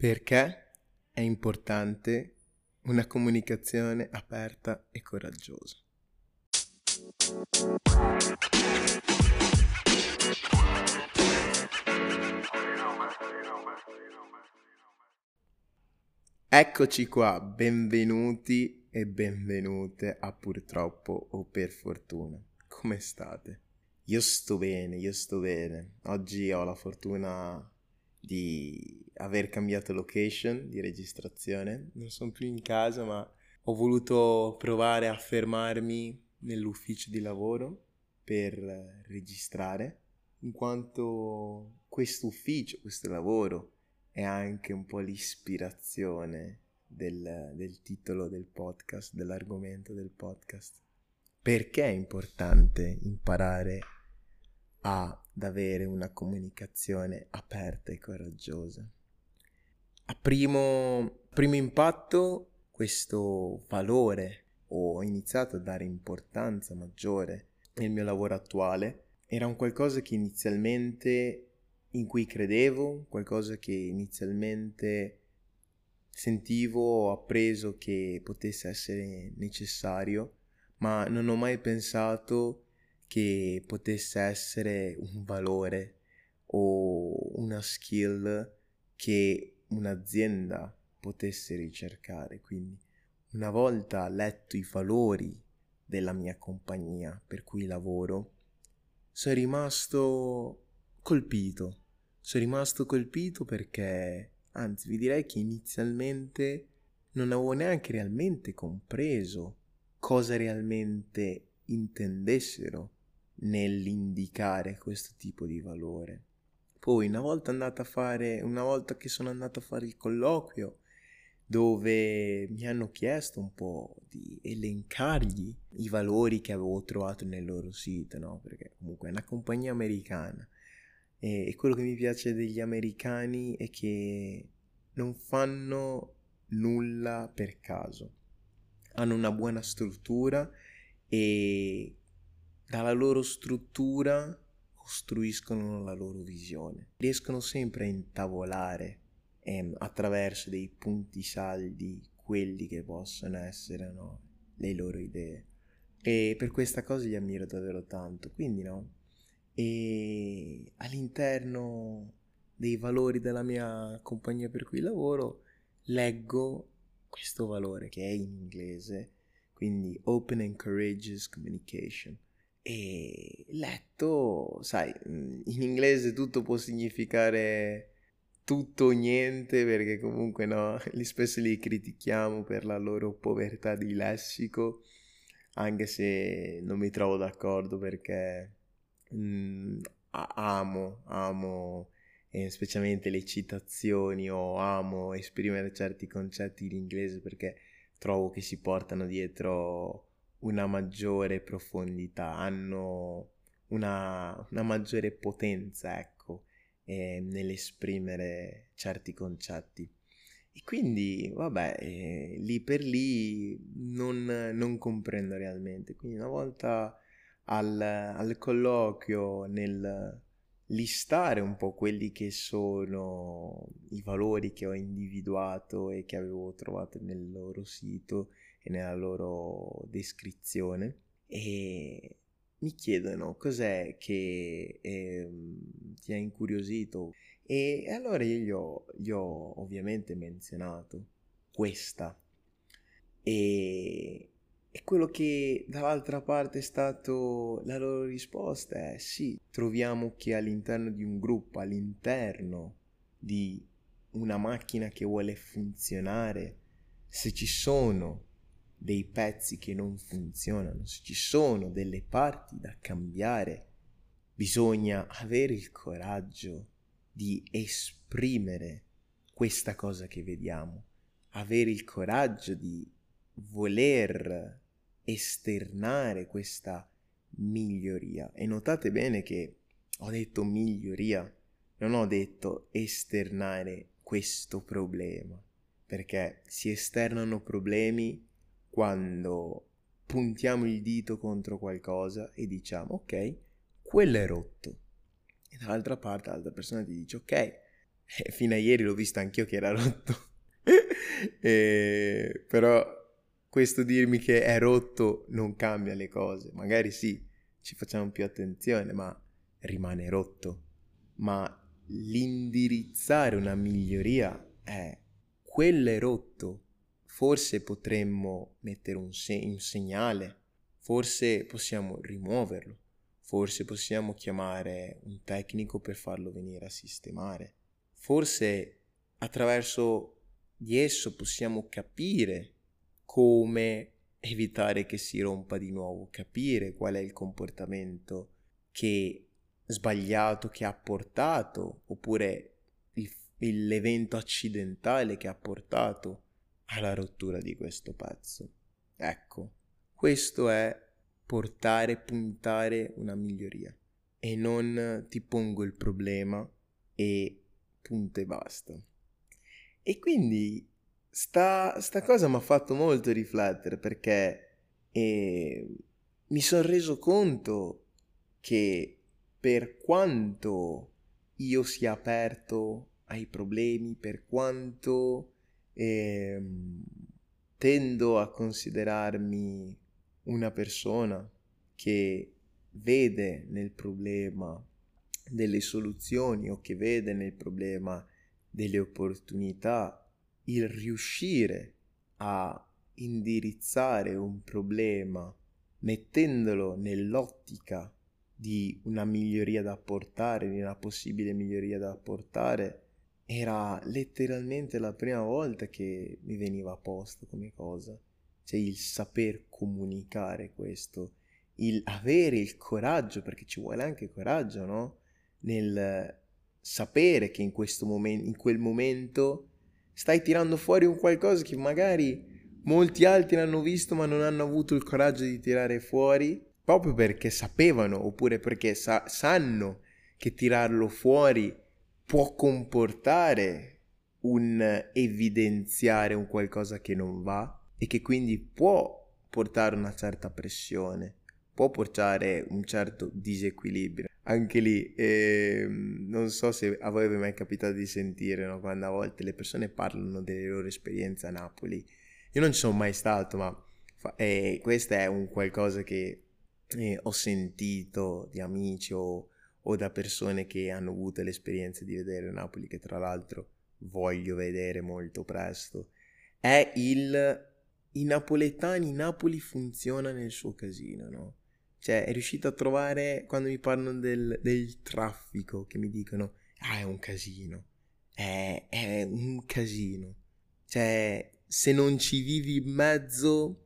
Perché è importante una comunicazione aperta e coraggiosa. Eccoci qua, benvenuti e benvenute a purtroppo o per fortuna. Come state? Io sto bene, io sto bene. Oggi ho la fortuna di aver cambiato location di registrazione. Non sono più in casa, ma ho voluto provare a fermarmi nell'ufficio di lavoro per registrare, in quanto questo ufficio, questo lavoro è anche un po' l'ispirazione del, del titolo del podcast, dell'argomento del podcast. Perché è importante imparare ad avere una comunicazione aperta e coraggiosa. A primo, primo impatto questo valore ho iniziato a dare importanza maggiore nel mio lavoro attuale era un qualcosa che inizialmente in cui credevo, qualcosa che inizialmente sentivo o appreso che potesse essere necessario, ma non ho mai pensato che potesse essere un valore o una skill che un'azienda potesse ricercare. Quindi una volta letto i valori della mia compagnia per cui lavoro, sono rimasto colpito. Sono rimasto colpito perché, anzi, vi direi che inizialmente non avevo neanche realmente compreso cosa realmente intendessero nell'indicare questo tipo di valore. Poi una volta andata a fare, una volta che sono andato a fare il colloquio, dove mi hanno chiesto un po' di elencargli i valori che avevo trovato nel loro sito, no? Perché comunque è una compagnia americana e, e quello che mi piace degli americani è che non fanno nulla per caso. Hanno una buona struttura e dalla loro struttura costruiscono la loro visione. Riescono sempre a intavolare ehm, attraverso dei punti saldi quelli che possono essere no, le loro idee. E per questa cosa li ammiro davvero tanto. Quindi no. E all'interno dei valori della mia compagnia per cui lavoro leggo questo valore che è in inglese, quindi Open and Courageous Communication e letto, sai, in inglese tutto può significare tutto o niente perché comunque no, li spesso li critichiamo per la loro povertà di lessico, anche se non mi trovo d'accordo perché mh, mm, amo, amo eh, specialmente le citazioni o amo esprimere certi concetti in inglese perché trovo che si portano dietro una maggiore profondità, hanno una, una maggiore potenza, ecco, eh, nell'esprimere certi concetti. E quindi, vabbè, eh, lì per lì non, non, comprendo realmente. Quindi una volta al, al colloquio, nel listare un po' quelli che sono i valori che ho individuato e che avevo trovato nel loro sito, e nella loro descrizione e mi chiedono cos'è che eh, ti ha incuriosito? E allora io gli ho, gli ho ovviamente menzionato questa. E, e quello che dall'altra parte è stato la loro risposta è sì, troviamo che all'interno di un gruppo, all'interno di una macchina che vuole funzionare, se ci sono dei pezzi che non funzionano, se ci sono delle parti da cambiare, bisogna avere il coraggio di esprimere questa cosa che vediamo, avere il coraggio di voler esternare questa miglioria. E notate bene che ho detto miglioria, non ho detto esternare questo problema, perché si esternano problemi quando puntiamo il dito contro qualcosa e diciamo ok, quello è rotto. E dall'altra parte l'altra persona ti dice ok, fino a ieri l'ho visto anch'io che era rotto. e, però questo dirmi che è rotto non cambia le cose. Magari sì, ci facciamo più attenzione, ma rimane rotto. Ma l'indirizzare una miglioria è quello è rotto. Forse potremmo mettere un, se- un segnale, forse possiamo rimuoverlo, forse possiamo chiamare un tecnico per farlo venire a sistemare. Forse attraverso di esso possiamo capire come evitare che si rompa di nuovo, capire qual è il comportamento che sbagliato che ha portato oppure il, l'evento accidentale che ha portato alla rottura di questo pezzo. Ecco, questo è portare, puntare una miglioria e non ti pongo il problema e punto e basta. E quindi sta, sta cosa mi ha fatto molto riflettere perché eh, mi sono reso conto che per quanto io sia aperto ai problemi, per quanto eh, tendo a considerarmi una persona che vede nel problema delle soluzioni o che vede nel problema delle opportunità, il riuscire a indirizzare un problema mettendolo nell'ottica di una miglioria da apportare, di una possibile miglioria da apportare, era letteralmente la prima volta che mi veniva a posto come cosa. Cioè il saper comunicare questo, il avere il coraggio, perché ci vuole anche coraggio, no? Nel sapere che in momento, in quel momento, stai tirando fuori un qualcosa che magari molti altri hanno visto ma non hanno avuto il coraggio di tirare fuori proprio perché sapevano oppure perché sa- sanno che tirarlo fuori può comportare un evidenziare un qualcosa che non va e che quindi può portare una certa pressione, può portare un certo disequilibrio. Anche lì, eh, non so se a voi è mai capitato di sentire no? quando a volte le persone parlano delle loro esperienze a Napoli. Io non ci sono mai stato, ma fa- eh, questo è un qualcosa che eh, ho sentito di amici o, o, da persone che hanno avuto l'esperienza di vedere Napoli, che tra l'altro voglio vedere molto presto, è il... I napoletani, Napoli funziona nel suo casino, no? Cioè, è riuscito a trovare, quando mi parlano del, del traffico, che mi dicono, ah, è un casino, è, è un casino. Cioè, se non ci vivi in mezzo,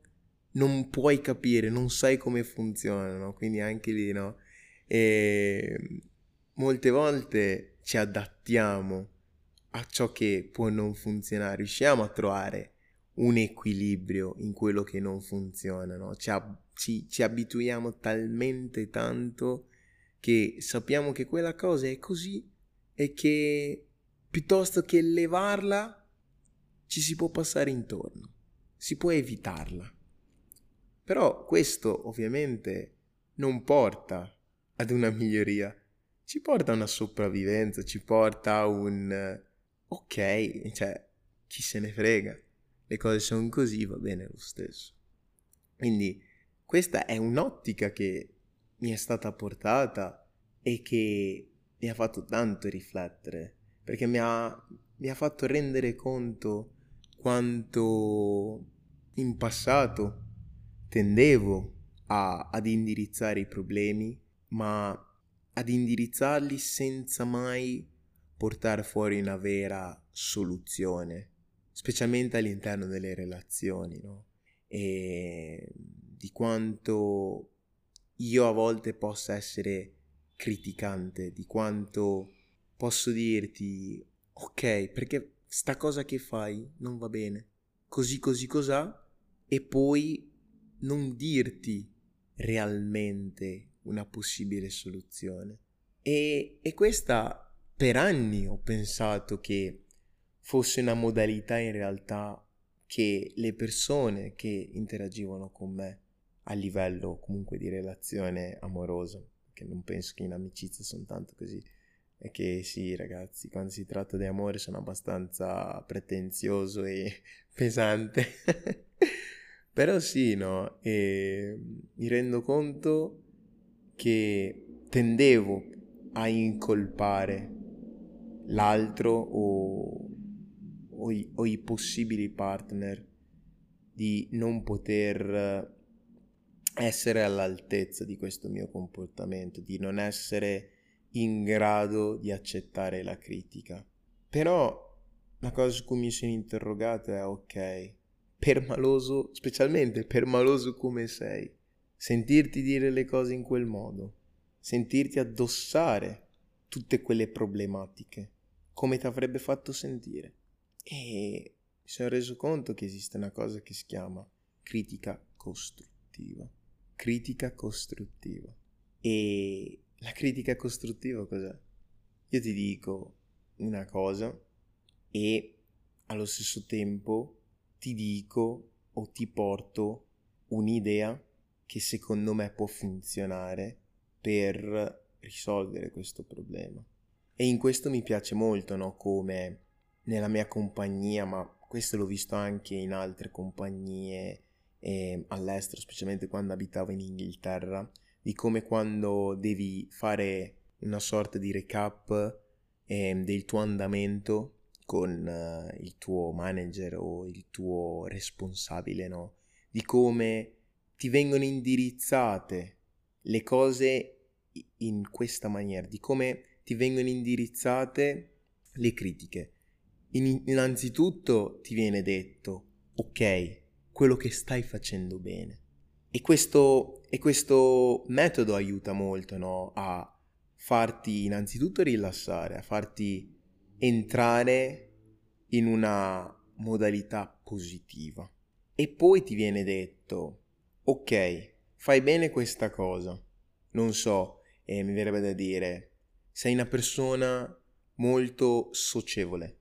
non puoi capire, non sai come funzionano, quindi anche lì, no? E molte volte ci adattiamo a ciò che può non funzionare, riusciamo a trovare un equilibrio in quello che non funziona, no? Ci, ab- ci, ci abituiamo talmente tanto che sappiamo che quella cosa è così e che piuttosto che levarla ci si può passare intorno, si può evitarla. Però questo ovviamente non porta ad una miglioria, ci porta a una sopravvivenza, ci porta a un ok, cioè chi se ne frega, le cose sono così, va bene lo stesso. Quindi questa è un'ottica che mi è stata portata e che mi ha fatto tanto riflettere, perché mi ha, mi ha fatto rendere conto quanto in passato tendevo a, ad indirizzare i problemi, ma ad indirizzarli senza mai portare fuori una vera soluzione, specialmente all'interno delle relazioni, no? E di quanto io a volte possa essere criticante, di quanto posso dirti, ok, perché sta cosa che fai non va bene, così così cos'ha, e poi non dirti realmente una possibile soluzione. E, e questa per anni ho pensato che fosse una modalità in realtà che le persone che interagivano con me a livello comunque di relazione amorosa, che non penso che in amicizia sono tanto così, è che sì, ragazzi, quando si tratta di amore sono abbastanza pretenzioso e pesante. Però sì, no, e mi rendo conto che tendevo a incolpare l'altro o, o, i, o i possibili partner di non poter essere all'altezza di questo mio comportamento, di non essere in grado di accettare la critica. Però la cosa su cui mi sono interrogato è ok, permaloso, specialmente permaloso come sei, sentirti dire le cose in quel modo, sentirti addossare tutte quelle problematiche, come ti avrebbe fatto sentire. E mi sono reso conto che esiste una cosa che si chiama critica costruttiva. Critica costruttiva. E la critica costruttiva cos'è? Io ti dico una cosa e allo stesso tempo ti dico o ti porto un'idea che secondo me può funzionare per risolvere questo problema. E in questo mi piace molto, no? Come nella mia compagnia, ma questo l'ho visto anche in altre compagnie eh, all'estero, specialmente quando abitavo in Inghilterra, di come quando devi fare una sorta di recap eh, del tuo andamento con uh, il tuo manager o il tuo responsabile, no? Di come ti vengono indirizzate le cose in questa maniera, di come ti vengono indirizzate le critiche. In, innanzitutto ti viene detto, ok, quello che stai facendo bene. E questo, e questo metodo aiuta molto no? a farti innanzitutto rilassare, a farti entrare in una modalità positiva. E poi ti viene detto, ok, fai bene questa cosa. Non so, eh, mi verrebbe da dire, sei una persona molto socievole.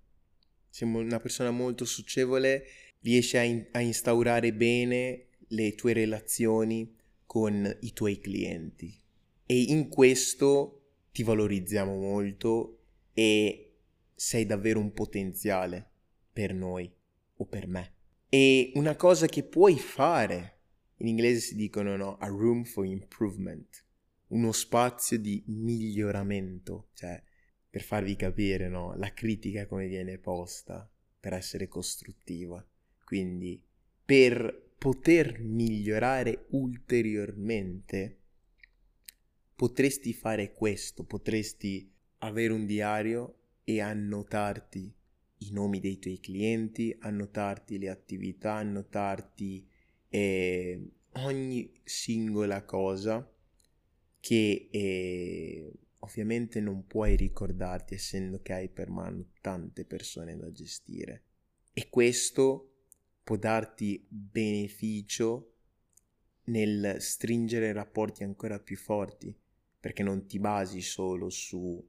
Sei una persona molto socievole, riesci a, in- a instaurare bene le tue relazioni con i tuoi clienti. E in questo ti valorizziamo molto e sei davvero un potenziale per noi o per me. E una cosa che puoi fare, in inglese si dicono no, a room for improvement, uno spazio di miglioramento, cioè per farvi capire no, la critica come viene posta per essere costruttiva. Quindi per poter migliorare ulteriormente potresti fare questo, potresti avere un diario e annotarti i nomi dei tuoi clienti, annotarti le attività, annotarti eh, ogni singola cosa che eh, ovviamente non puoi ricordarti essendo che hai per mano tante persone da gestire. E questo può darti beneficio nel stringere rapporti ancora più forti, perché non ti basi solo su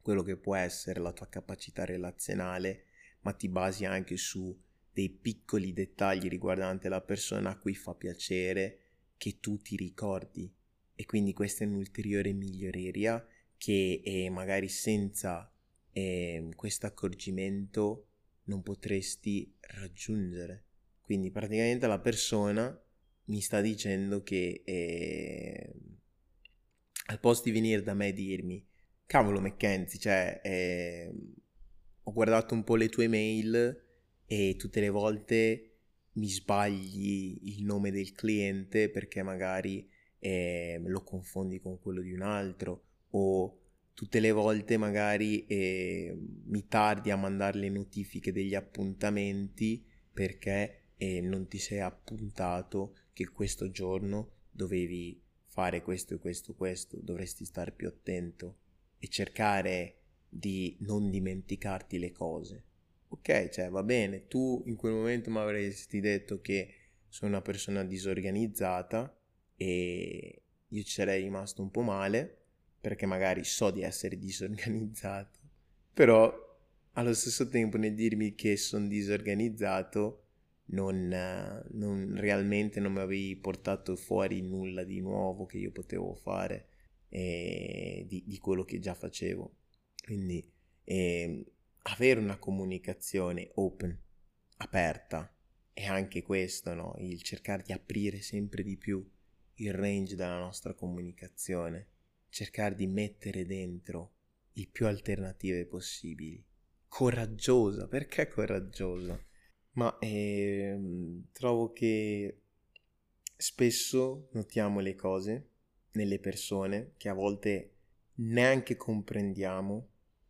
quello che può essere la tua capacità relazionale, ma ti basi anche su dei piccoli dettagli riguardanti la persona a cui fa piacere che tu ti ricordi. E quindi questa è un'ulteriore miglioria che eh, magari senza eh, questo accorgimento non potresti raggiungere. Quindi praticamente la persona mi sta dicendo che eh, al posto di venire da me e dirmi cavolo Mackenzie, cioè, eh, ho guardato un po' le tue mail e tutte le volte mi sbagli il nome del cliente perché magari eh, lo confondi con quello di un altro o tutte le volte magari eh, mi tardi a mandare le notifiche degli appuntamenti perché eh, non ti sei appuntato che questo giorno dovevi fare questo e questo questo, dovresti stare più attento e cercare di non dimenticarti le cose. Ok, cioè va bene, tu in quel momento mi avresti detto che sono una persona disorganizzata e io ci sarei rimasto un po' male perché magari so di essere disorganizzato, però allo stesso tempo nel dirmi che sono disorganizzato non, non realmente non mi avevi portato fuori nulla di nuovo che io potevo fare eh, di, di quello che già facevo. Quindi eh, avere una comunicazione open, aperta, è anche questo, no? Il cercare di aprire sempre di più il range della nostra comunicazione, cercare di mettere dentro il più alternative possibili. Coraggiosa, perché coraggiosa? Ma eh, trovo che spesso notiamo le cose nelle persone che a volte neanche comprendiamo,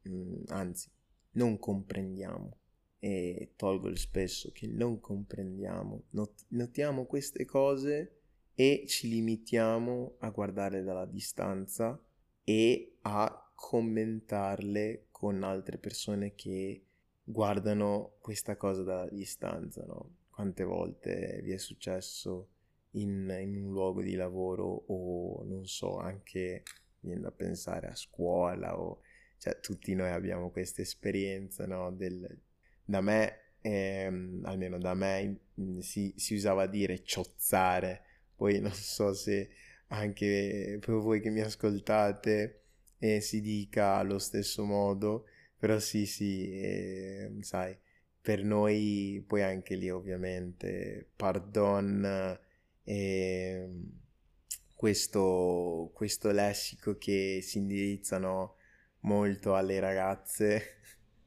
mm, anzi, non comprendiamo. E tolgo il spesso che non comprendiamo, Not- notiamo queste cose e ci limitiamo a guardare dalla distanza e a commentarle con altre persone che guardano questa cosa dalla distanza, no? Quante volte vi è successo in, in un luogo di lavoro o non so, anche viene da pensare a scuola o cioè tutti noi abbiamo questa esperienza, no? Del, da me, ehm, almeno da me, si, si usava dire ciozzare poi non so se anche per voi che mi ascoltate eh, si dica allo stesso modo, però sì, sì, eh, sai, per noi poi anche lì ovviamente, pardon, eh, questo, questo lessico che si indirizzano molto alle ragazze,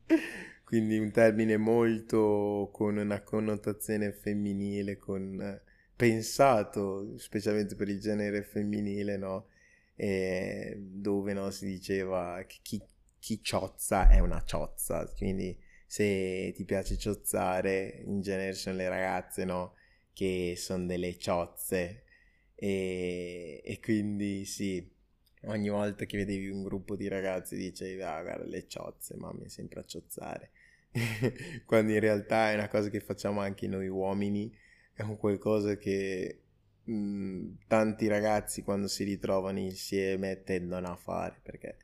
quindi un termine molto con una connotazione femminile, con pensato specialmente per il genere femminile, no? E dove no, si diceva che chi, chi ciozza è una ciozza, quindi se ti piace ciozzare, in genere sono le ragazze, no? Che sono delle ciozze. E, e quindi sì, ogni volta che vedevi un gruppo di ragazzi dicevi, ah, guarda le ciozze, mamma è sempre a ciozzare. Quando in realtà è una cosa che facciamo anche noi uomini è un qualcosa che mh, mm, tanti ragazzi quando si ritrovano insieme tendono a fare perché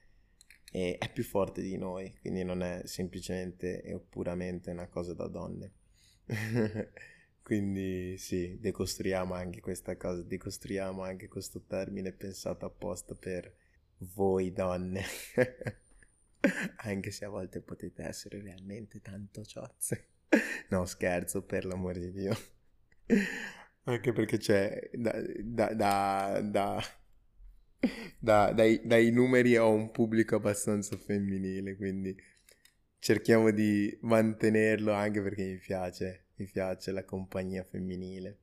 è, è, più forte di noi, quindi non è semplicemente e puramente una cosa da donne. quindi sì, decostruiamo anche questa cosa, decostruiamo anche questo termine pensato apposta per voi donne. anche se a volte potete essere realmente tanto ciozze. No, scherzo, per l'amore di Dio. Anche perché c'è da, da, da, da dai, dai, numeri ho un pubblico abbastanza femminile, quindi cerchiamo di mantenerlo anche perché mi piace, mi piace la compagnia femminile.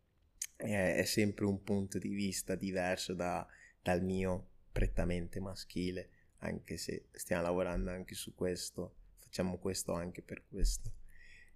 È, è sempre un punto di vista diverso da, dal mio prettamente maschile, anche se stiamo lavorando anche su questo, facciamo questo anche per questo.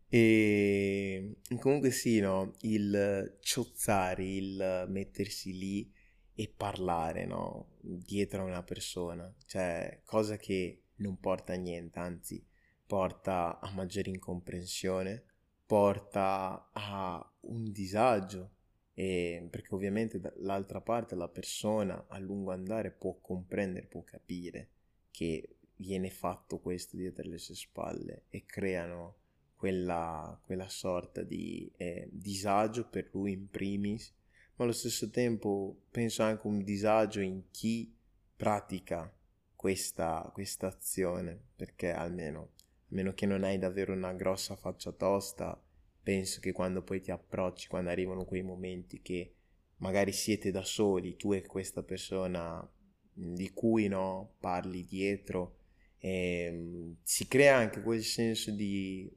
E comunque sì, no, il ciozzare, il mettersi lì e parlare, no, dietro a una persona, cioè cosa che non porta a niente, anzi porta a maggiore incomprensione, porta a un disagio, perché ovviamente dall'altra parte la persona a lungo andare può comprendere, può capire che viene fatto questo dietro le sue spalle e creano quella, quella sorta di eh, disagio per lui in primis, ma allo stesso tempo penso anche un disagio in chi pratica questa, questa azione, perché almeno, a meno che non hai davvero una grossa faccia tosta, penso che quando poi ti approcci, quando arrivano quei momenti che magari siete da soli, tu e questa persona di cui no, parli dietro, e, ehm, si crea anche quel senso di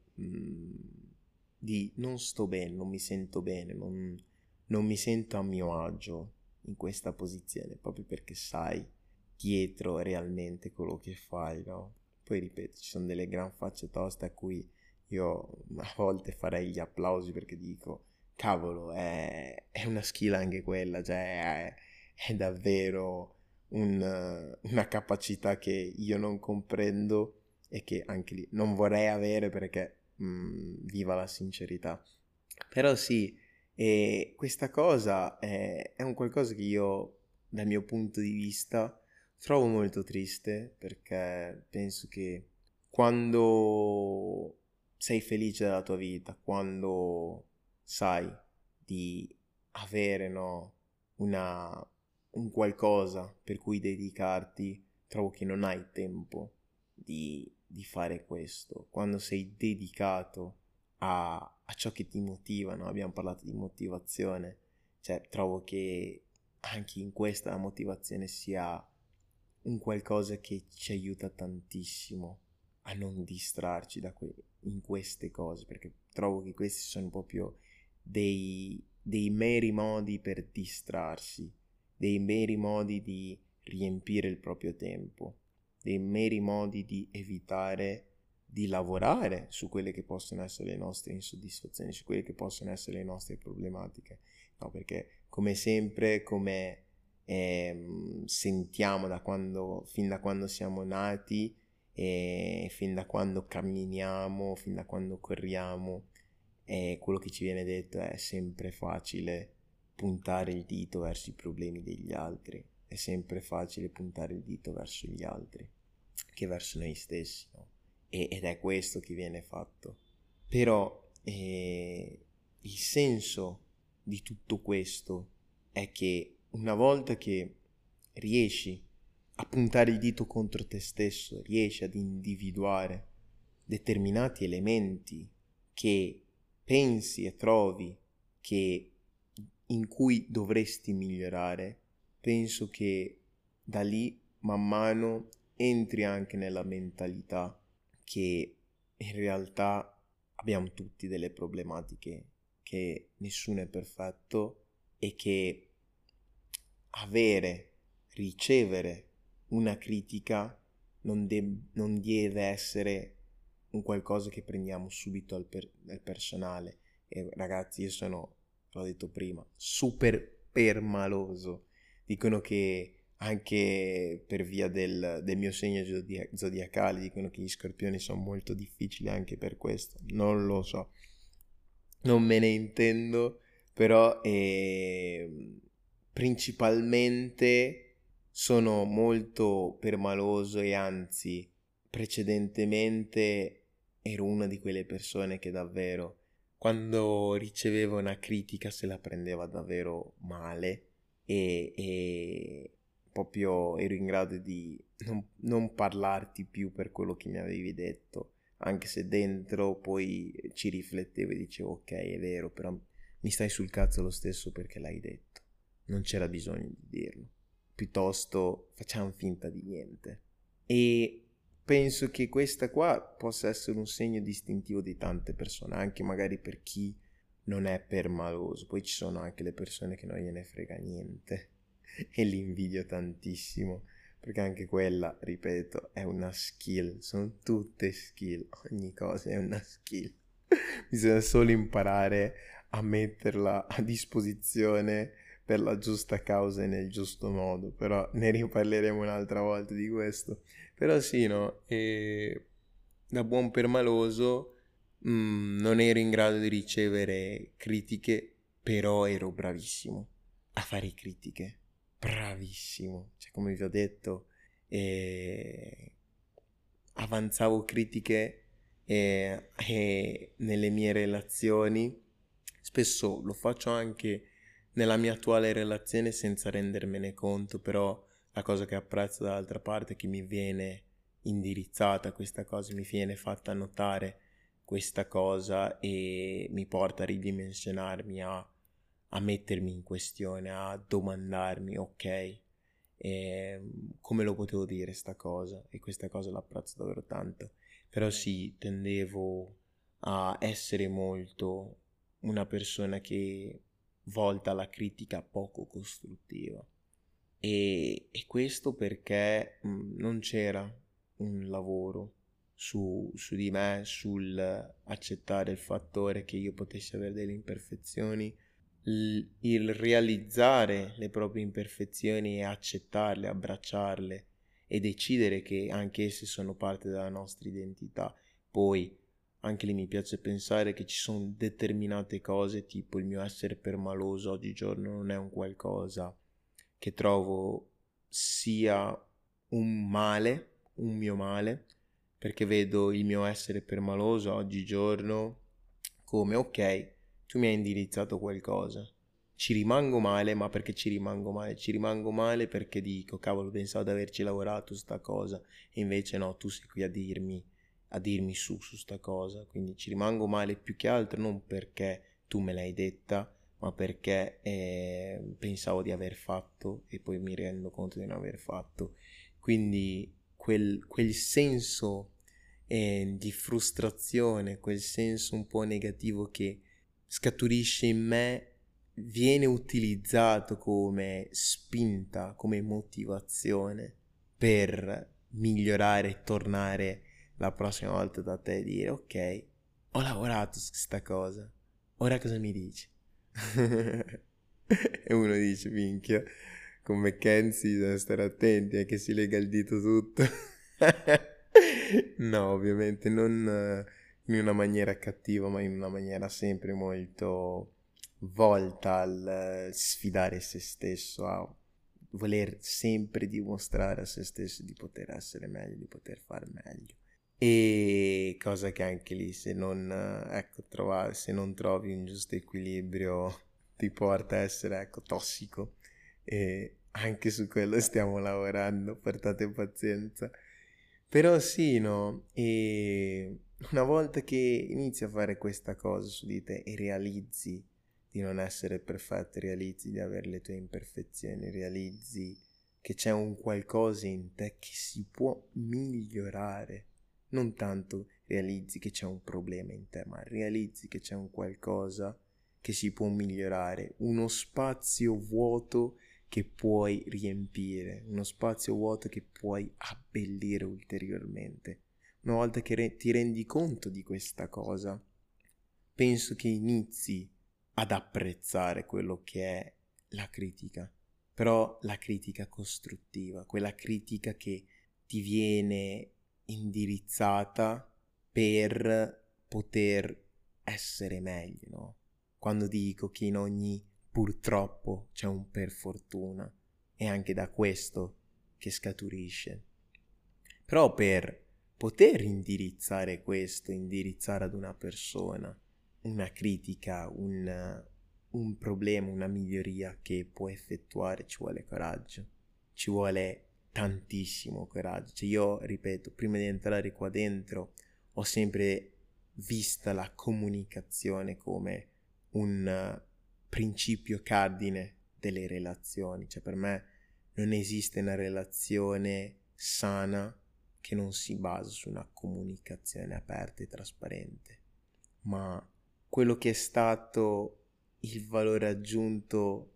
di non sto bene, non mi sento bene, non, non mi sento a mio agio in questa posizione, proprio perché sai dietro realmente quello che fai, no? Poi ripeto, ci sono delle gran facce toste a cui io a volte farei gli applausi perché dico, cavolo, è, è una skill anche quella, cioè è, è davvero un, una capacità che io non comprendo e che anche lì non vorrei avere perché mh, mm, viva la sincerità. Però sì, questa cosa è, è un qualcosa che io, dal mio punto di vista, trovo molto triste perché penso che quando sei felice della tua vita, quando sai di avere no, una, un qualcosa per cui dedicarti, trovo che non hai tempo di, di fare questo, quando sei dedicato a, a ciò che ti motiva, no? abbiamo parlato di motivazione, cioè trovo che anche in questa la motivazione sia un qualcosa che ci aiuta tantissimo a non distrarci da que- in queste cose, perché trovo che questi sono proprio dei, dei meri modi per distrarsi, dei meri modi di riempire il proprio tempo, dei meri modi di evitare di lavorare su quelle che possono essere le nostre insoddisfazioni, su quelle che possono essere le nostre problematiche. No, perché come sempre, come eh, sentiamo da quando, fin da quando siamo nati, e fin da quando camminiamo, fin da quando corriamo, e quello che ci viene detto è sempre facile puntare il dito verso i problemi degli altri, è sempre facile puntare il dito verso gli altri che verso noi stessi, no? e, ed è questo che viene fatto. Però eh, il senso di tutto questo è che una volta che riesci a puntare il dito contro te stesso, riesci ad individuare determinati elementi che pensi e trovi che in cui dovresti migliorare, penso che da lì man mano entri anche nella mentalità che in realtà abbiamo tutti delle problematiche, che nessuno è perfetto e che avere, ricevere una critica non, de- non deve essere un qualcosa che prendiamo subito al, per- al personale. E ragazzi, io sono, l'ho detto prima, super permaloso. Dicono che anche per via del, del mio segno zodia- zodiacale dicono che gli scorpioni sono molto difficili anche per questo. Non lo so. Non me ne intendo, però eh, principalmente sono molto permaloso e anzi precedentemente ero una di quelle persone che davvero quando riceveva una critica se la prendeva davvero male e, e proprio ero in grado di non, non, parlarti più per quello che mi avevi detto anche se dentro poi ci riflettevo e dicevo ok è vero però mi stai sul cazzo lo stesso perché l'hai detto non c'era bisogno di dirlo piuttosto facciamo finta di niente. E penso che questa qua possa essere un segno distintivo di tante persone, anche magari per chi non è permaloso. Poi ci sono anche le persone che non gliene frega niente e li invidio tantissimo perché anche quella, ripeto, è una skill, sono tutte skill, ogni cosa è una skill. Bisogna solo imparare a metterla a disposizione per la giusta causa e nel giusto modo, però ne riparleremo un'altra volta di questo. Però sì, no, e da buon permaloso mh, mm, non ero in grado di ricevere critiche, però ero bravissimo a fare critiche, bravissimo, cioè come vi ho detto, eh, avanzavo critiche e nelle mie relazioni, spesso lo faccio anche nella mia attuale relazione senza rendermene conto, però la cosa che apprezzo dall'altra parte è che mi viene indirizzata questa cosa, mi viene fatta notare questa cosa e mi porta a ridimensionarmi, a, a mettermi in questione, a domandarmi, ok, eh, come lo potevo dire sta cosa? E questa cosa l'apprezzo davvero tanto. Però sì, tendevo a essere molto una persona che volta alla critica poco costruttiva. E, e questo perché mh, mm, non c'era un lavoro su, su di me, sul accettare il fattore che io potessi avere delle imperfezioni, il, il realizzare le proprie imperfezioni e accettarle, abbracciarle e decidere che anche esse sono parte della nostra identità. Poi anche lì mi piace pensare che ci sono determinate cose, tipo il mio essere permaloso oggigiorno non è un qualcosa che trovo sia un male, un mio male, perché vedo il mio essere permaloso oggigiorno come ok, tu mi hai indirizzato qualcosa, ci rimango male, ma perché ci rimango male? Ci rimango male perché dico, cavolo, pensavo di averci lavorato sta cosa, e invece no, tu sei qui a dirmi, a dirmi su su sta cosa, quindi ci rimango male più che altro non perché tu me l'hai detta, ma perché eh, pensavo di aver fatto e poi mi rendo conto di non aver fatto. Quindi quel, quel senso eh, di frustrazione, quel senso un po' negativo che scaturisce in me viene utilizzato come spinta, come motivazione per migliorare e tornare la prossima volta da te e dire ok, ho lavorato su questa cosa, ora cosa mi dici? e uno dice minchia, con McKenzie bisogna stare attenti, è che si lega il dito tutto. no, ovviamente non in una maniera cattiva, ma in una maniera sempre molto volta al sfidare se stesso, a voler sempre dimostrare a se stesso di poter essere meglio, di poter fare meglio. E cosa che anche lì, se non, ecco, trovare, se non trovi un giusto equilibrio, ti porta a essere, ecco, tossico. E anche su quello stiamo lavorando, portate pazienza. Però sì, no, e una volta che inizi a fare questa cosa su di te e realizzi di non essere perfetto, realizzi di avere le tue imperfezioni, realizzi che c'è un qualcosa in te che si può migliorare. Non tanto realizzi che c'è un problema in te, ma realizzi che c'è un qualcosa che si può migliorare, uno spazio vuoto che puoi riempire, uno spazio vuoto che puoi abbellire ulteriormente. Una volta che re- ti rendi conto di questa cosa, penso che inizi ad apprezzare quello che è la critica, però la critica costruttiva, quella critica che ti viene indirizzata per poter essere meglio, no? Quando dico che in ogni purtroppo c'è un per fortuna, è anche da questo che scaturisce. Però per poter indirizzare questo, indirizzare ad una persona, una critica, un, un problema, una miglioria che può effettuare, ci vuole coraggio, ci vuole tantissimo coraggio. Cioè io, ripeto, prima di entrare qua dentro ho sempre vista la comunicazione come un principio cardine delle relazioni. Cioè per me non esiste una relazione sana che non si basa su una comunicazione aperta e trasparente, ma quello che è stato il valore aggiunto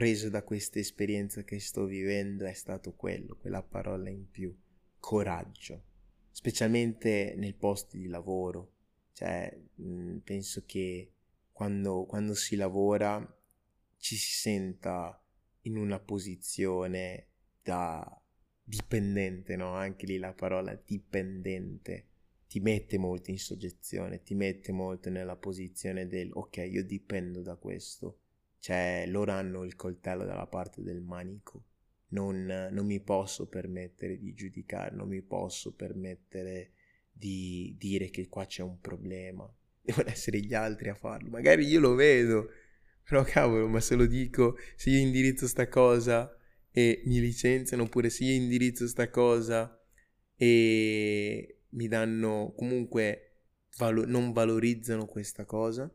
preso da questa esperienza che sto vivendo è stato quello, quella parola in più, coraggio, specialmente nel posto di lavoro. Cioè, mh, penso che quando, quando si lavora ci si senta in una posizione da dipendente, no? Anche lì la parola dipendente ti mette molto in soggezione, ti mette molto nella posizione del ok, io dipendo da questo. Cioè, loro hanno il coltello dalla parte del manico. Non, non mi posso permettere di giudicare, non mi posso permettere di dire che qua c'è un problema. Devono essere gli altri a farlo. Magari io lo vedo, però cavolo, ma se lo dico, se io indirizzo sta cosa e mi licenziano, oppure se io indirizzo sta cosa e mi danno comunque valo- non valorizzano questa cosa.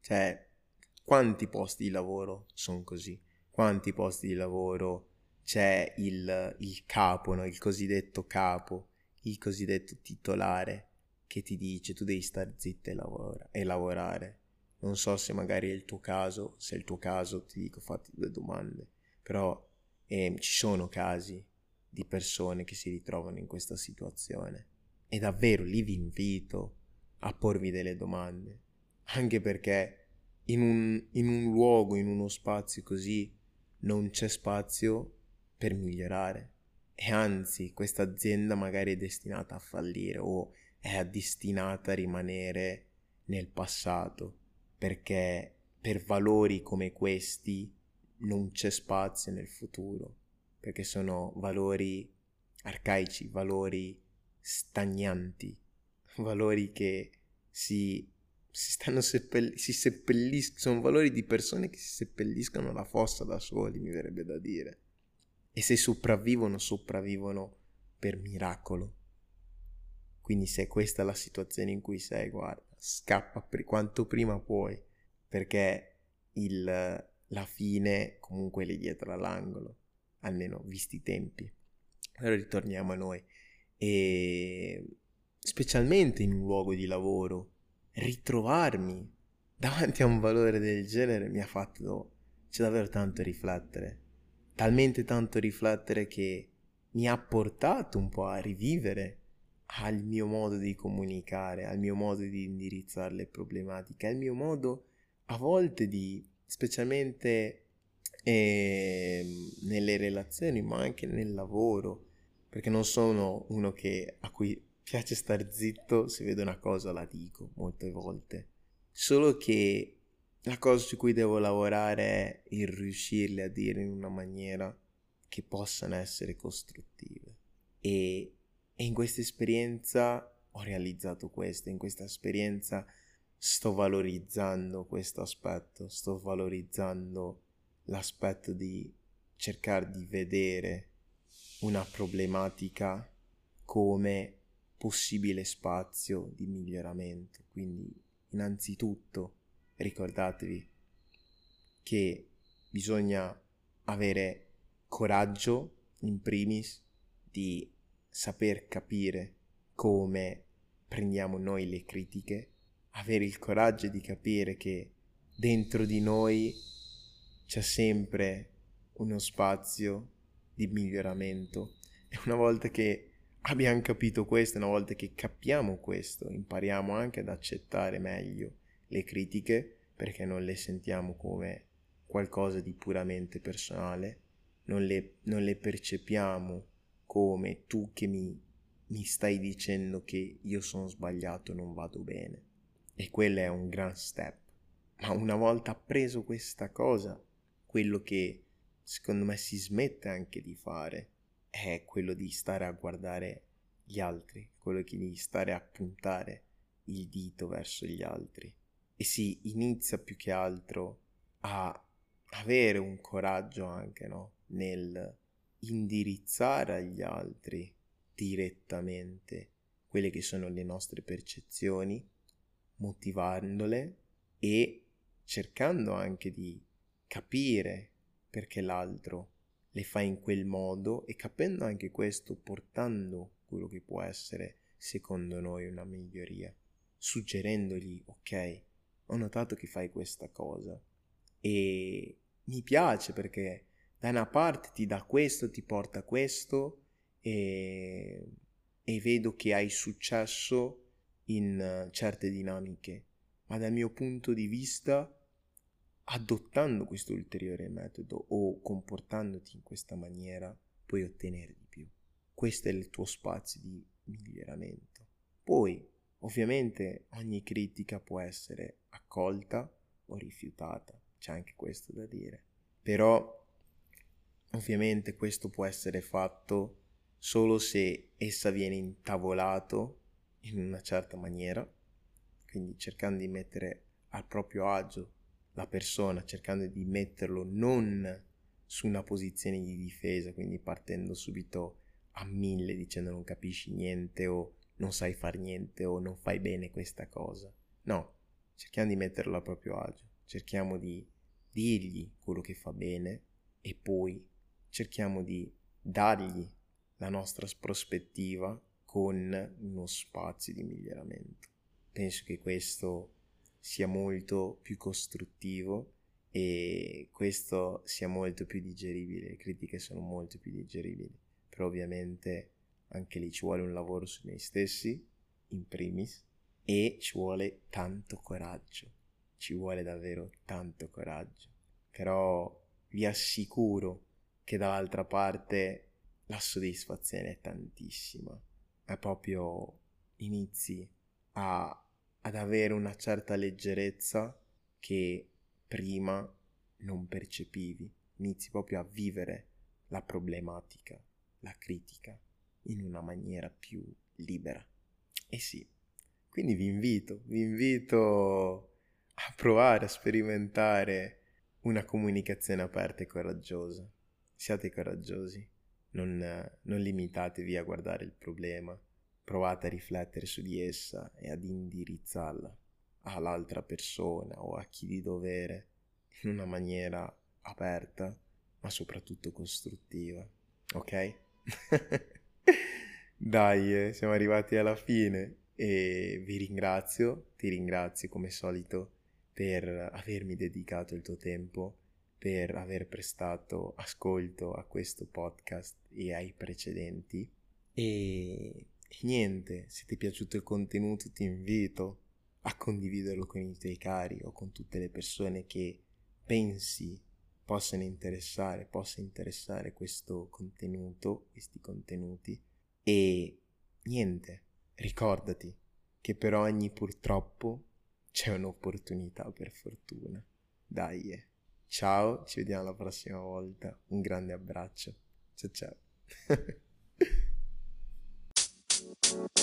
Cioè, quanti posti di lavoro sono così? Quanti posti di lavoro c'è il, il capo, no? il cosiddetto capo, il cosiddetto titolare che ti dice tu devi stare zitto e, lavora- e lavorare. Non so se magari è il tuo caso, se è il tuo caso ti dico fatti due domande, però eh, ci sono casi di persone che si ritrovano in questa situazione e davvero lì vi invito a porvi delle domande, anche perché in un, in un luogo, in uno spazio così, non c'è spazio per migliorare. E anzi, questa azienda magari è destinata a fallire o è destinata a rimanere nel passato, perché per valori come questi non c'è spazio nel futuro, perché sono valori arcaici, valori stagnanti, valori che si si stanno seppell- si seppelliscono, sono valori di persone che si seppelliscono la fossa da soli, mi verrebbe da dire. E se sopravvivono, sopravvivono per miracolo. Quindi se questa è la situazione in cui sei, guarda, scappa per quanto prima puoi, perché il, la fine comunque lì dietro all'angolo, almeno visti i tempi. Allora ritorniamo a noi. E specialmente in un luogo di lavoro, ritrovarmi davanti a un valore del genere mi ha fatto c'è davvero tanto riflettere. Talmente tanto riflettere che mi ha portato un po' a rivivere al mio modo di comunicare, al mio modo di indirizzare le problematiche, al mio modo a volte di, specialmente eh, nelle relazioni, ma anche nel lavoro, perché non sono uno che, a cui piace star zitto, se vedo una cosa la dico molte volte. Solo che la cosa su cui devo lavorare è il riuscirle a dire in una maniera che possano essere costruttive. E, e in questa esperienza ho realizzato questo, in questa esperienza sto valorizzando questo aspetto, sto valorizzando l'aspetto di cercare di vedere una problematica come possibile spazio di miglioramento. Quindi, innanzitutto, ricordatevi che bisogna avere coraggio, in primis, di saper capire come prendiamo noi le critiche, avere il coraggio di capire che dentro di noi c'è sempre uno spazio di miglioramento e una volta che abbiamo capito questo, una volta che capiamo questo, impariamo anche ad accettare meglio le critiche perché non le sentiamo come qualcosa di puramente personale, non le, non le percepiamo come tu che mi, mi stai dicendo che io sono sbagliato, non vado bene. E quello è un gran step. Ma una volta appreso questa cosa, quello che secondo me si smette anche di fare è quello di stare a guardare gli altri, quello di stare a puntare il dito verso gli altri e si inizia più che altro a avere un coraggio anche no? nel indirizzare agli altri direttamente quelle che sono le nostre percezioni, motivandole e cercando anche di capire perché l'altro le fa in quel modo e capendo anche questo portando quello che può essere secondo noi una miglioria, suggerendogli ok, ho notato che fai questa cosa e mi piace perché da una parte ti dà questo, ti porta questo e, e vedo che hai successo in certe dinamiche, ma dal mio punto di vista adottando questo ulteriore metodo o comportandoti in questa maniera puoi ottenere di più. Questo è il tuo spazio di miglioramento. Poi, ovviamente, ogni critica può essere accolta o rifiutata, c'è anche questo da dire. Però, ovviamente, questo può essere fatto solo se essa viene intavolato in una certa maniera, quindi cercando di mettere al proprio agio la persona cercando di metterlo non su una posizione di difesa, quindi partendo subito a mille dicendo non capisci niente o non sai far niente o non fai bene questa cosa. No, cerchiamo di metterlo a proprio agio, cerchiamo di dirgli quello che fa bene e poi cerchiamo di dargli la nostra prospettiva con uno spazio di miglioramento. Penso che questo sia molto più costruttivo e questo sia molto più digeribile, le critiche sono molto più digeribili, però ovviamente anche lì ci vuole un lavoro su noi stessi, in primis, e ci vuole tanto coraggio, ci vuole davvero tanto coraggio, però vi assicuro che dall'altra parte la soddisfazione è tantissima, è proprio inizi a ad avere una certa leggerezza che prima non percepivi. Inizi proprio a vivere la problematica, la critica in una maniera più libera. E sì, Quindi vi invito, vi invito a provare a sperimentare una comunicazione aperta e coraggiosa. Siate coraggiosi, non, non limitatevi a guardare il problema, provate a riflettere su di essa e ad indirizzarla all'altra persona o a chi di dovere in una maniera aperta, ma soprattutto costruttiva. Ok? Dai, eh, siamo arrivati alla fine e vi ringrazio, ti ringrazio come solito per avermi dedicato il tuo tempo, per aver prestato ascolto a questo podcast e ai precedenti. E, e niente, se ti è piaciuto il contenuto ti invito a condividerlo con i tuoi cari o con tutte le persone che pensi possano interessare, possa interessare questo contenuto, questi contenuti. E niente, ricordati che per ogni purtroppo c'è un'opportunità per fortuna. Dai, eh. ciao, ci vediamo la prossima volta. Un grande abbraccio. Ciao ciao.